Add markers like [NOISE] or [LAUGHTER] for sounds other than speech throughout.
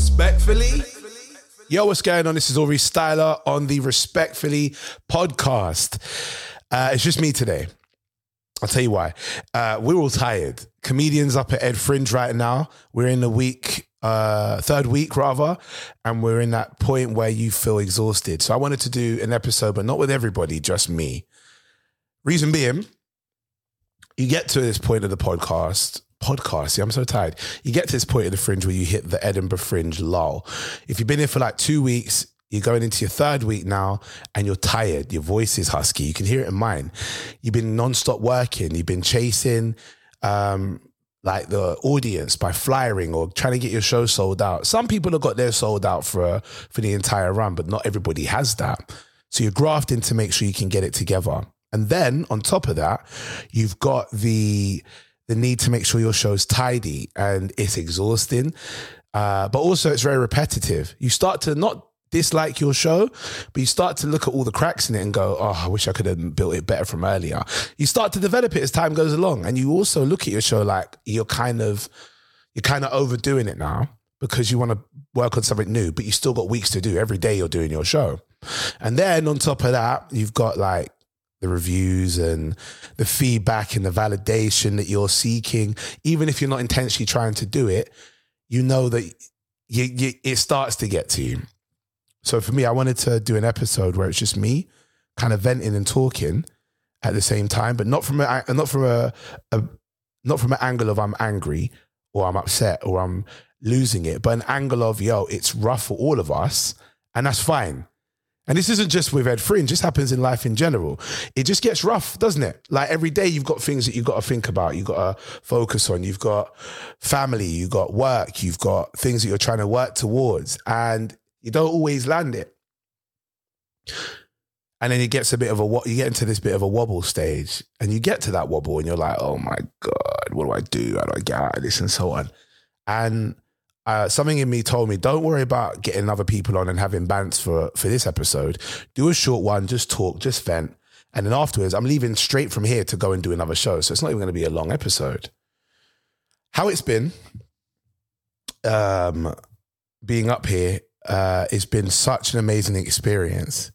Respectfully. Yo, what's going on? This is Aurie Styla on the Respectfully podcast. Uh, it's just me today. I'll tell you why. Uh, we're all tired. Comedians up at Ed Fringe right now. We're in the week, uh, third week rather, and we're in that point where you feel exhausted. So I wanted to do an episode, but not with everybody, just me. Reason being, you get to this point of the podcast. Podcast, See, I'm so tired. You get to this point of the fringe where you hit the Edinburgh Fringe lull. If you've been here for like two weeks, you're going into your third week now and you're tired. Your voice is husky. You can hear it in mine. You've been non-stop working. You've been chasing um, like the audience by flyering or trying to get your show sold out. Some people have got their sold out for for the entire run, but not everybody has that. So you're grafting to make sure you can get it together. And then on top of that, you've got the the need to make sure your show's tidy and it's exhausting. Uh, but also it's very repetitive. You start to not dislike your show, but you start to look at all the cracks in it and go, oh, I wish I could have built it better from earlier. You start to develop it as time goes along. And you also look at your show like you're kind of you're kind of overdoing it now because you want to work on something new, but you still got weeks to do. Every day you're doing your show. And then on top of that, you've got like the reviews and the feedback and the validation that you're seeking, even if you're not intentionally trying to do it, you know that you, you, it starts to get to you. So for me, I wanted to do an episode where it's just me kind of venting and talking at the same time, but not from a, not from a, a not from an angle of I'm angry or I'm upset or I'm losing it, but an angle of yo, it's rough for all of us, and that's fine. And this isn't just with Ed Fringe, this happens in life in general. It just gets rough, doesn't it? Like every day you've got things that you've got to think about, you've got to focus on. You've got family, you've got work, you've got things that you're trying to work towards, and you don't always land it. And then it gets a bit of a you get into this bit of a wobble stage, and you get to that wobble, and you're like, "Oh my god, what do I do? How do I get out of this?" and so on. And uh, something in me told me, don't worry about getting other people on and having bants for for this episode. Do a short one, just talk, just vent, and then afterwards, I'm leaving straight from here to go and do another show. So it's not even going to be a long episode. How it's been, um, being up here, uh, it's been such an amazing experience.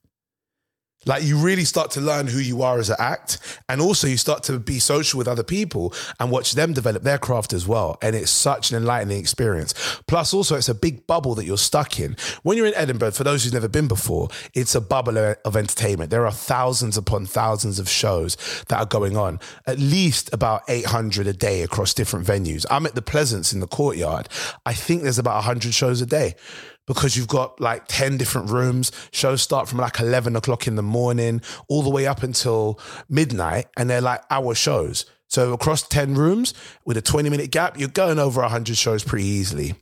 Like you really start to learn who you are as an act, and also you start to be social with other people and watch them develop their craft as well. And it's such an enlightening experience. Plus, also it's a big bubble that you're stuck in. When you're in Edinburgh, for those who've never been before, it's a bubble of entertainment. There are thousands upon thousands of shows that are going on, at least about 800 a day across different venues. I'm at the Pleasance in the courtyard. I think there's about 100 shows a day because you've got like 10 different rooms. Shows start from like 11 o'clock in the morning all the way up until midnight, and they're like hour shows. So across 10 rooms with a 20 minute gap, you're going over 100 shows pretty easily.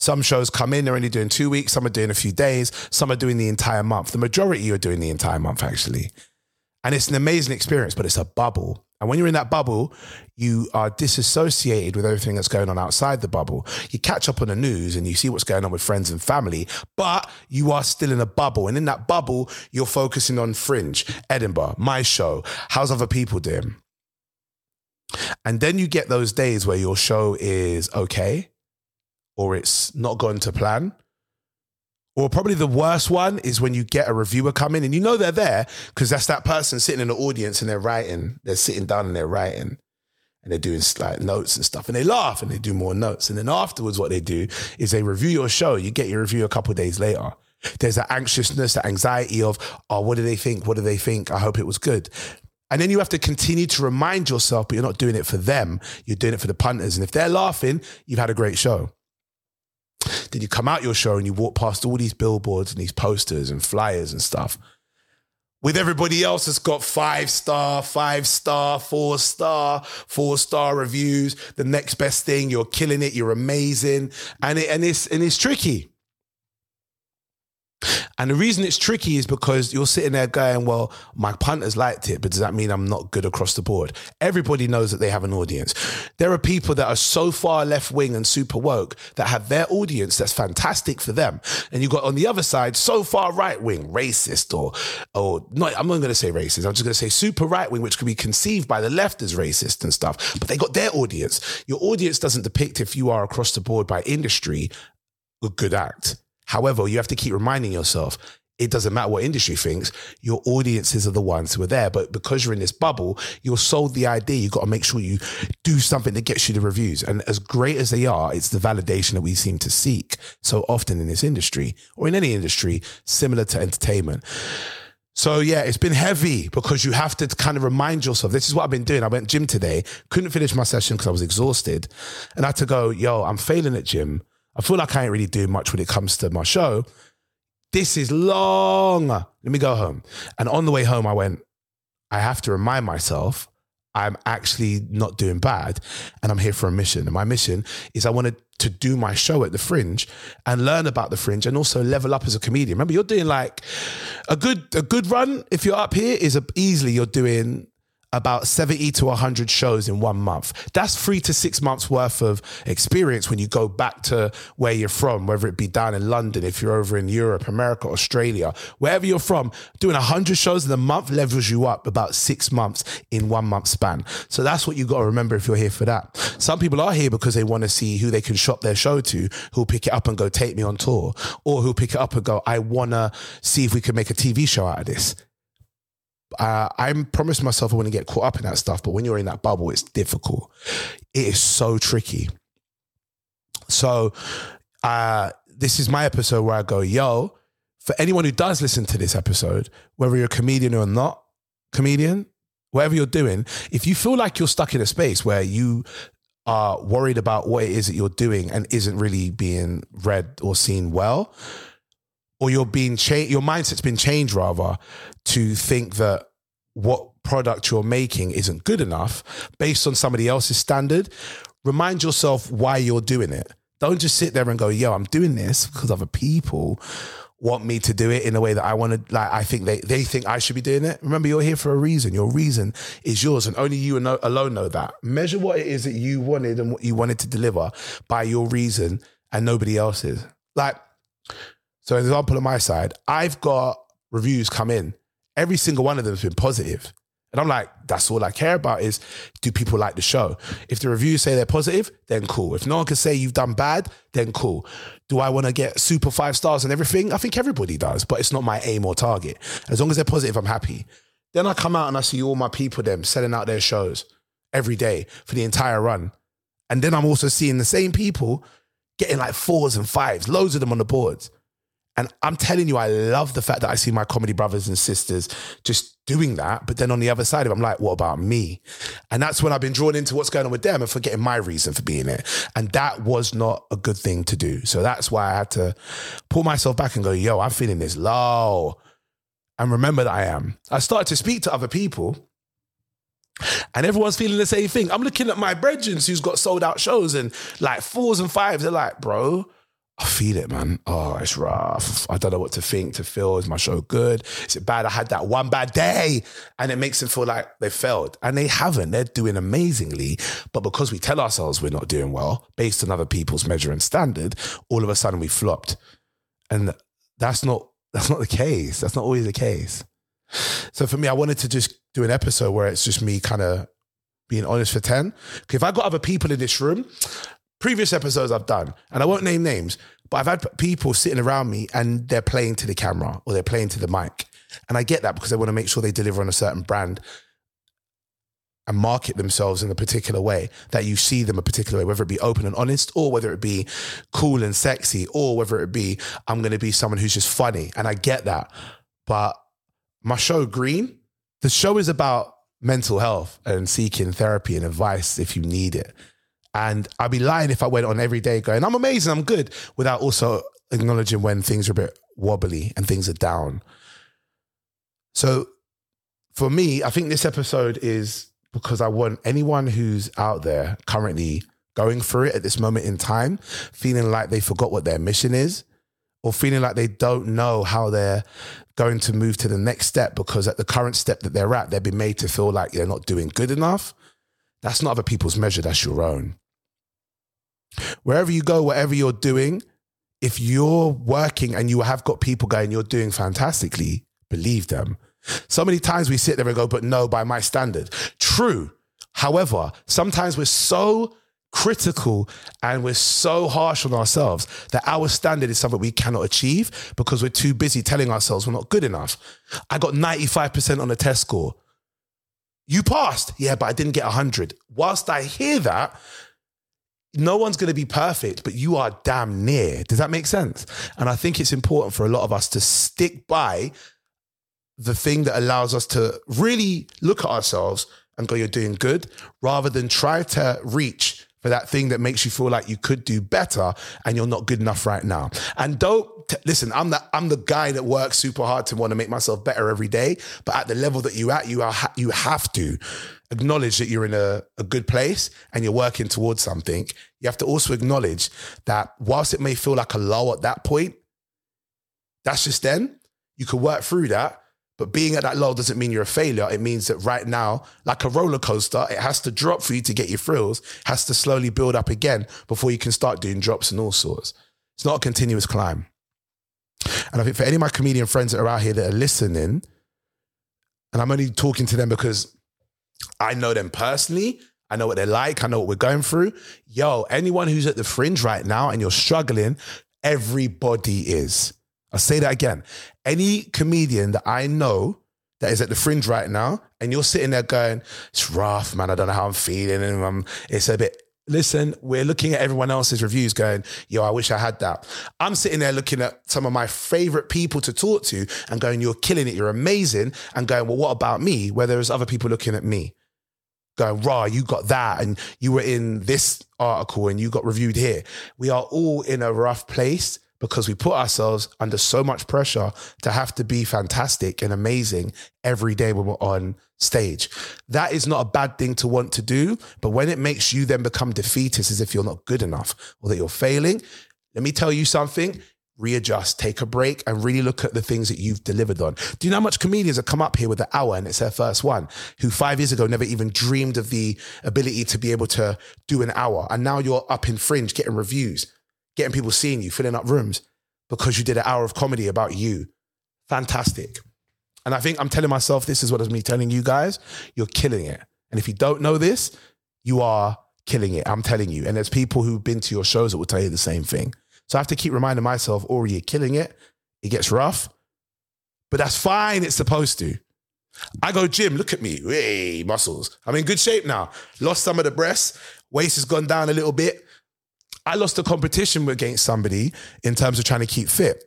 Some shows come in, they're only doing two weeks, some are doing a few days, some are doing the entire month. The majority are doing the entire month, actually. And it's an amazing experience, but it's a bubble. And when you're in that bubble, you are disassociated with everything that's going on outside the bubble. You catch up on the news and you see what's going on with friends and family, but you are still in a bubble. And in that bubble, you're focusing on Fringe, Edinburgh, my show, how's other people doing? And then you get those days where your show is okay or it's not going to plan or probably the worst one is when you get a reviewer coming and you know they're there because that's that person sitting in the audience and they're writing. They're sitting down and they're writing and they're doing like notes and stuff and they laugh and they do more notes. And then afterwards, what they do is they review your show. You get your review a couple days later. There's that anxiousness, that anxiety of, oh, what do they think? What do they think? I hope it was good. And then you have to continue to remind yourself, but you're not doing it for them. You're doing it for the punters. And if they're laughing, you've had a great show. Then you come out your show and you walk past all these billboards and these posters and flyers and stuff. With everybody else that's got five star, five star, four star, four star reviews, the next best thing, you're killing it, you're amazing. And it and it's and it's tricky. And the reason it's tricky is because you're sitting there going, well, my punters liked it, but does that mean I'm not good across the board? Everybody knows that they have an audience. There are people that are so far left wing and super woke that have their audience that's fantastic for them. And you've got on the other side, so far right wing, racist or, or not, I'm not going to say racist. I'm just going to say super right wing, which could be conceived by the left as racist and stuff, but they got their audience. Your audience doesn't depict if you are across the board by industry a good act. However, you have to keep reminding yourself it doesn't matter what industry thinks, your audiences are the ones who are there. But because you're in this bubble, you're sold the idea. You've got to make sure you do something that gets you the reviews. And as great as they are, it's the validation that we seem to seek so often in this industry or in any industry similar to entertainment. So yeah, it's been heavy because you have to kind of remind yourself. This is what I've been doing. I went gym today, couldn't finish my session because I was exhausted, and I had to go. Yo, I'm failing at gym. I feel like I ain't really doing much when it comes to my show. This is long. Let me go home. And on the way home, I went, I have to remind myself I'm actually not doing bad and I'm here for a mission. And my mission is I wanted to do my show at the Fringe and learn about the Fringe and also level up as a comedian. Remember, you're doing like a good a good run if you're up here is a, easily you're doing about 70 to 100 shows in one month. That's three to six months worth of experience when you go back to where you're from, whether it be down in London, if you're over in Europe, America, Australia, wherever you're from, doing 100 shows in a month levels you up about six months in one month span. So that's what you got to remember if you're here for that. Some people are here because they want to see who they can shop their show to, who'll pick it up and go take me on tour, or who'll pick it up and go, I want to see if we can make a TV show out of this uh, I'm promised myself I wouldn't get caught up in that stuff, but when you're in that bubble, it's difficult. It is so tricky. So, uh, this is my episode where I go, yo, for anyone who does listen to this episode, whether you're a comedian or not comedian, whatever you're doing, if you feel like you're stuck in a space where you are worried about what it is that you're doing and isn't really being read or seen well, or you're being changed, your mindset's been changed rather to think that what product you're making isn't good enough based on somebody else's standard. Remind yourself why you're doing it. Don't just sit there and go, yo, I'm doing this because other people want me to do it in a way that I want to, like, I think they, they think I should be doing it. Remember, you're here for a reason. Your reason is yours, and only you alone know that. Measure what it is that you wanted and what you wanted to deliver by your reason and nobody else's. Like, so, an example on my side, I've got reviews come in. Every single one of them has been positive. And I'm like, that's all I care about is do people like the show? If the reviews say they're positive, then cool. If no one can say you've done bad, then cool. Do I want to get super five stars and everything? I think everybody does, but it's not my aim or target. As long as they're positive, I'm happy. Then I come out and I see all my people them selling out their shows every day for the entire run. And then I'm also seeing the same people getting like fours and fives, loads of them on the boards. And I'm telling you, I love the fact that I see my comedy brothers and sisters just doing that. But then on the other side of it, I'm like, what about me? And that's when I've been drawn into what's going on with them and forgetting my reason for being it. And that was not a good thing to do. So that's why I had to pull myself back and go, yo, I'm feeling this low. And remember that I am. I started to speak to other people and everyone's feeling the same thing. I'm looking at my brethren who's got sold out shows and like fours and fives. They're like, bro, I feel it, man. Oh, it's rough. I don't know what to think, to feel. Is my show good? Is it bad? I had that one bad day. And it makes them feel like they failed. And they haven't. They're doing amazingly. But because we tell ourselves we're not doing well based on other people's measure and standard, all of a sudden we flopped. And that's not that's not the case. That's not always the case. So for me, I wanted to just do an episode where it's just me kind of being honest for 10. If I got other people in this room, previous episodes I've done, and I won't name names, but I've had people sitting around me and they're playing to the camera or they're playing to the mic. And I get that because they want to make sure they deliver on a certain brand and market themselves in a particular way, that you see them a particular way, whether it be open and honest, or whether it be cool and sexy, or whether it be I'm going to be someone who's just funny. And I get that. But my show, Green, the show is about mental health and seeking therapy and advice if you need it. And I'd be lying if I went on every day going, I'm amazing, I'm good, without also acknowledging when things are a bit wobbly and things are down. So for me, I think this episode is because I want anyone who's out there currently going through it at this moment in time, feeling like they forgot what their mission is, or feeling like they don't know how they're going to move to the next step because at the current step that they're at, they've been made to feel like they're not doing good enough. That's not other people's measure, that's your own. Wherever you go, whatever you're doing, if you're working and you have got people going, you're doing fantastically, believe them. So many times we sit there and go, but no, by my standard. True. However, sometimes we're so critical and we're so harsh on ourselves that our standard is something we cannot achieve because we're too busy telling ourselves we're not good enough. I got 95% on the test score. You passed. Yeah, but I didn't get 100. Whilst I hear that, no one's going to be perfect, but you are damn near. Does that make sense? And I think it's important for a lot of us to stick by the thing that allows us to really look at ourselves and go, you're doing good, rather than try to reach for that thing that makes you feel like you could do better and you're not good enough right now. And don't t- listen, I'm the I'm the guy that works super hard to want to make myself better every day, but at the level that you at, you are ha- you have to acknowledge that you're in a, a good place and you're working towards something. You have to also acknowledge that whilst it may feel like a low at that point, that's just then. You can work through that but being at that low doesn't mean you're a failure. It means that right now, like a roller coaster, it has to drop for you to get your thrills, has to slowly build up again before you can start doing drops and all sorts. It's not a continuous climb. And I think for any of my comedian friends that are out here that are listening, and I'm only talking to them because I know them personally, I know what they're like, I know what we're going through. Yo, anyone who's at the fringe right now and you're struggling, everybody is. I'll say that again. Any comedian that I know that is at the fringe right now, and you're sitting there going, it's rough, man. I don't know how I'm feeling. And it's a bit, listen, we're looking at everyone else's reviews going, yo, I wish I had that. I'm sitting there looking at some of my favorite people to talk to and going, you're killing it. You're amazing. And going, well, what about me? Where there's other people looking at me going, raw, you got that. And you were in this article and you got reviewed here. We are all in a rough place because we put ourselves under so much pressure to have to be fantastic and amazing every day when we're on stage. That is not a bad thing to want to do, but when it makes you then become defeatist as if you're not good enough or that you're failing, let me tell you something. Readjust, take a break, and really look at the things that you've delivered on. Do you know how much comedians have come up here with an hour and it's their first one, who five years ago never even dreamed of the ability to be able to do an hour? And now you're up in fringe getting reviews getting people seeing you, filling up rooms because you did an hour of comedy about you. Fantastic. And I think I'm telling myself this is what is me telling you guys, you're killing it. And if you don't know this, you are killing it. I'm telling you. And there's people who've been to your shows that will tell you the same thing. So I have to keep reminding myself, oh, you're killing it. It gets rough, but that's fine. It's supposed to. I go gym, look at me, hey, muscles. I'm in good shape now. Lost some of the breasts, waist has gone down a little bit. I lost a competition against somebody in terms of trying to keep fit.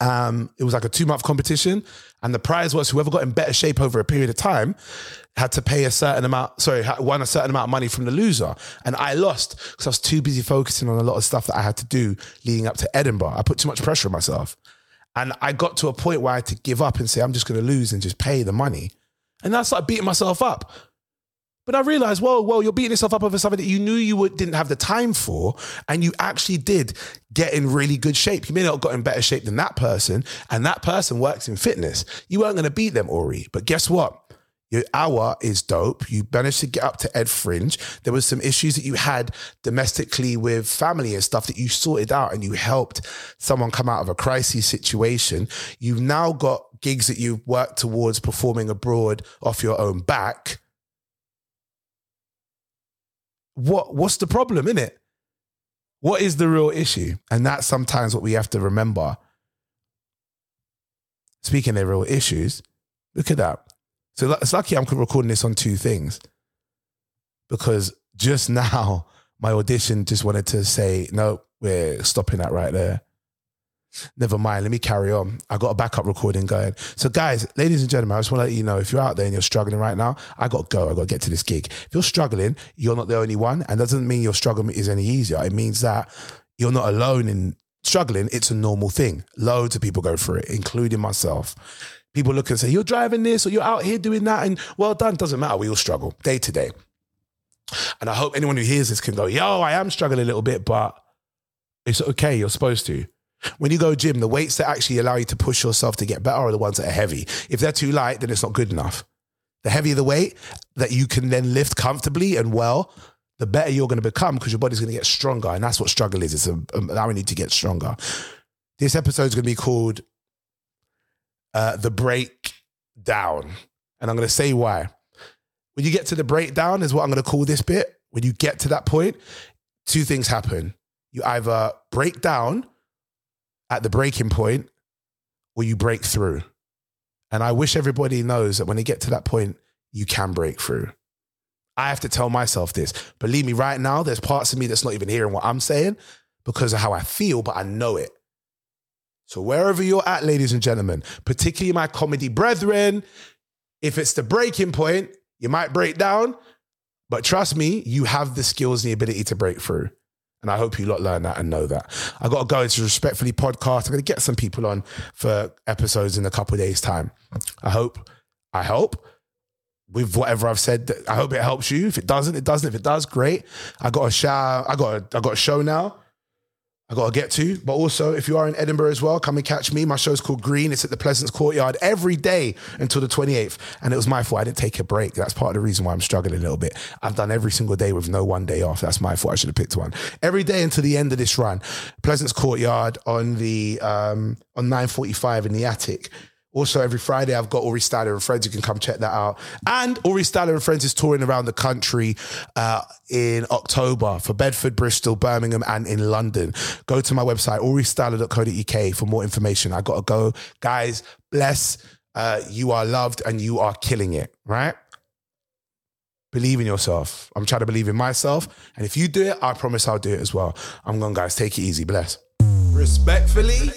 Um, it was like a two month competition, and the prize was whoever got in better shape over a period of time had to pay a certain amount. Sorry, won a certain amount of money from the loser, and I lost because I was too busy focusing on a lot of stuff that I had to do leading up to Edinburgh. I put too much pressure on myself, and I got to a point where I had to give up and say I'm just going to lose and just pay the money, and I started beating myself up. But I realized, whoa, whoa, you're beating yourself up over something that you knew you would, didn't have the time for, and you actually did get in really good shape. You may not have got in better shape than that person, and that person works in fitness. You weren't going to beat them, Aurie. But guess what? Your hour is dope. You managed to get up to Ed Fringe. There was some issues that you had domestically with family and stuff that you sorted out, and you helped someone come out of a crisis situation. You've now got gigs that you've worked towards performing abroad off your own back what what's the problem in it? What is the real issue? And that's sometimes what we have to remember. Speaking of real issues, look at that. So it's lucky I'm recording this on two things because just [LAUGHS] now my audition just wanted to say, no, we're stopping that right there. Never mind. Let me carry on. I got a backup recording going. So, guys, ladies and gentlemen, I just want to let you know if you're out there and you're struggling right now, I got to go. I got to get to this gig. If you're struggling, you're not the only one. And doesn't mean your struggle is any easier. It means that you're not alone in struggling. It's a normal thing. Loads of people go through it, including myself. People look and say, You're driving this or you're out here doing that. And well done. Doesn't matter. We all struggle day to day. And I hope anyone who hears this can go, Yo, I am struggling a little bit, but it's okay. You're supposed to. When you go gym, the weights that actually allow you to push yourself to get better are the ones that are heavy. If they're too light, then it's not good enough. The heavier the weight that you can then lift comfortably and well, the better you're going to become because your body's going to get stronger. And that's what struggle is. It's allowing you to get stronger. This episode is going to be called uh, The Breakdown. And I'm going to say why. When you get to the breakdown, is what I'm going to call this bit when you get to that point, two things happen. You either break down at the breaking point or you break through. And I wish everybody knows that when they get to that point, you can break through. I have to tell myself this. Believe me, right now, there's parts of me that's not even hearing what I'm saying because of how I feel, but I know it. So, wherever you're at, ladies and gentlemen, particularly my comedy brethren, if it's the breaking point, you might break down, but trust me, you have the skills and the ability to break through. And I hope you lot learn that and know that. I got to go into Respectfully podcast. I'm going to get some people on for episodes in a couple days' time. I hope, I hope with whatever I've said. I hope it helps you. If it doesn't, it doesn't. If it does, great. I got a shower. I got a, I got a show now. I got to get to. But also, if you are in Edinburgh as well, come and catch me. My show's called Green. It's at the Pleasance Courtyard every day until the 28th. And it was my fault. I didn't take a break. That's part of the reason why I'm struggling a little bit. I've done every single day with no one day off. That's my fault. I should have picked one. Every day until the end of this run. Pleasance Courtyard on the um, on 9:45 in the attic. Also, every Friday, I've got Aurie Styla and Friends. You can come check that out. And Aurie Styla and Friends is touring around the country uh, in October for Bedford, Bristol, Birmingham, and in London. Go to my website, auriestyla.co.uk for more information. I got to go. Guys, bless. Uh, you are loved and you are killing it, right? Believe in yourself. I'm trying to believe in myself. And if you do it, I promise I'll do it as well. I'm gone, guys. Take it easy. Bless. Respectfully.